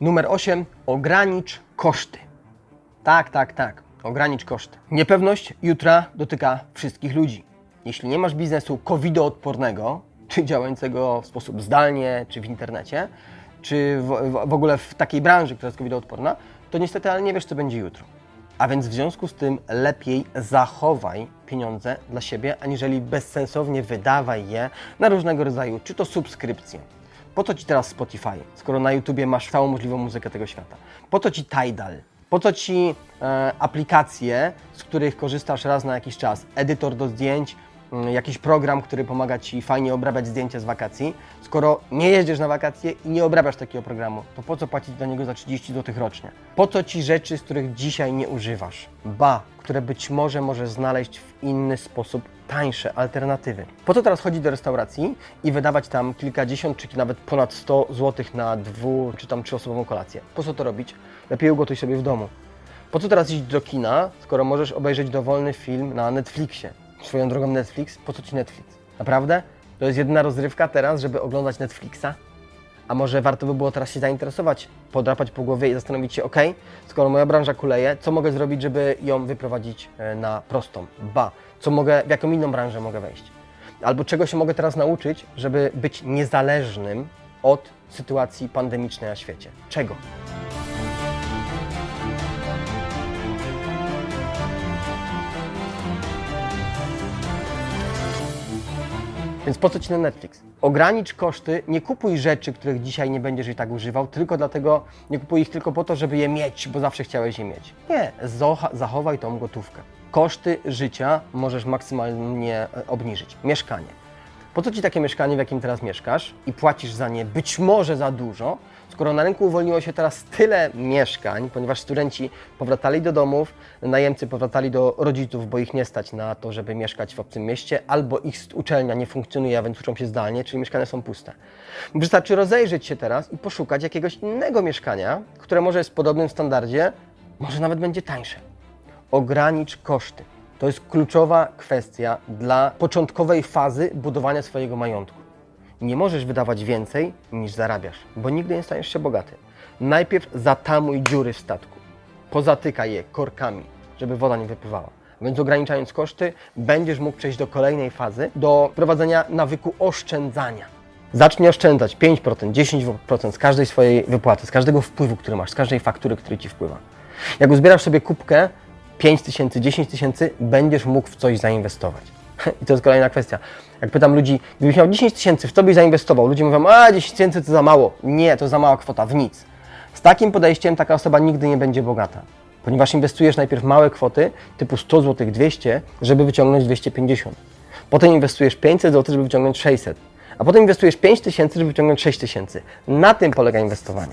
Numer 8. Ogranicz koszty. Tak, tak, tak. Ogranicz koszty. Niepewność jutra dotyka wszystkich ludzi. Jeśli nie masz biznesu covidoodpornego, czy działającego w sposób zdalnie, czy w internecie, czy w, w, w ogóle w takiej branży, która jest covidoodporna, to niestety ale nie wiesz, co będzie jutro. A więc w związku z tym lepiej zachowaj pieniądze dla siebie, aniżeli bezsensownie wydawaj je na różnego rodzaju, czy to subskrypcje, po co Ci teraz Spotify, skoro na YouTubie masz całą możliwą muzykę tego świata? Po co Ci Tidal? Po co Ci e, aplikacje, z których korzystasz raz na jakiś czas? Edytor do zdjęć, jakiś program, który pomaga Ci fajnie obrabiać zdjęcia z wakacji. Skoro nie jeździsz na wakacje i nie obrabiasz takiego programu, to po co płacić za niego za 30 zł rocznie? Po co Ci rzeczy, z których dzisiaj nie używasz? Ba, które być może możesz znaleźć w inny sposób tańsze alternatywy. Po co teraz chodzić do restauracji i wydawać tam kilkadziesiąt czy nawet ponad 100 zł na dwu czy tam trzyosobową kolację? Po co to robić? Lepiej ugotuj sobie w domu. Po co teraz iść do kina, skoro możesz obejrzeć dowolny film na Netflixie? Swoją drogą Netflix, po co Ci Netflix? Naprawdę? To jest jedyna rozrywka teraz, żeby oglądać Netflixa? A może warto by było teraz się zainteresować, podrapać po głowie i zastanowić się, ok, skoro moja branża kuleje, co mogę zrobić, żeby ją wyprowadzić e, na prostą? Ba, co mogę, w jaką inną branżę mogę wejść? Albo czego się mogę teraz nauczyć, żeby być niezależnym od sytuacji pandemicznej na świecie? Czego? Więc po co Ci ten Netflix? Ogranicz koszty, nie kupuj rzeczy, których dzisiaj nie będziesz i tak używał, tylko dlatego, nie kupuj ich tylko po to, żeby je mieć, bo zawsze chciałeś je mieć. Nie, zachowaj tą gotówkę. Koszty życia możesz maksymalnie e, obniżyć. Mieszkanie. Po co Ci takie mieszkanie, w jakim teraz mieszkasz i płacisz za nie być może za dużo, skoro na rynku uwolniło się teraz tyle mieszkań, ponieważ studenci powracali do domów, najemcy powracali do rodziców, bo ich nie stać na to, żeby mieszkać w obcym mieście, albo ich uczelnia nie funkcjonuje, a więc uczą się zdalnie, czyli mieszkania są puste. Wystarczy rozejrzeć się teraz i poszukać jakiegoś innego mieszkania, które może jest w podobnym standardzie, może nawet będzie tańsze. Ogranicz koszty. To jest kluczowa kwestia dla początkowej fazy budowania swojego majątku. Nie możesz wydawać więcej niż zarabiasz, bo nigdy nie staniesz się bogaty. Najpierw zatamuj dziury w statku, pozatykaj je korkami, żeby woda nie wypływała. Więc ograniczając koszty, będziesz mógł przejść do kolejnej fazy, do prowadzenia nawyku oszczędzania. Zacznij oszczędzać 5%, 10% z każdej swojej wypłaty, z każdego wpływu, który masz, z każdej faktury, który Ci wpływa. Jak uzbierasz sobie kubkę 5 tysięcy, 10 tysięcy, będziesz mógł w coś zainwestować. I to jest kolejna kwestia. Jak pytam ludzi, gdybyś miał 10 tysięcy, w to byś zainwestował. Ludzie mówią, a 10 tysięcy to za mało. Nie, to za mała kwota, w nic. Z takim podejściem taka osoba nigdy nie będzie bogata. Ponieważ inwestujesz najpierw małe kwoty, typu 100 zł, 200, żeby wyciągnąć 250. Potem inwestujesz 500 zł, żeby wyciągnąć 600. A potem inwestujesz 5 tysięcy, żeby wyciągnąć 6 tysięcy. Na tym polega inwestowanie.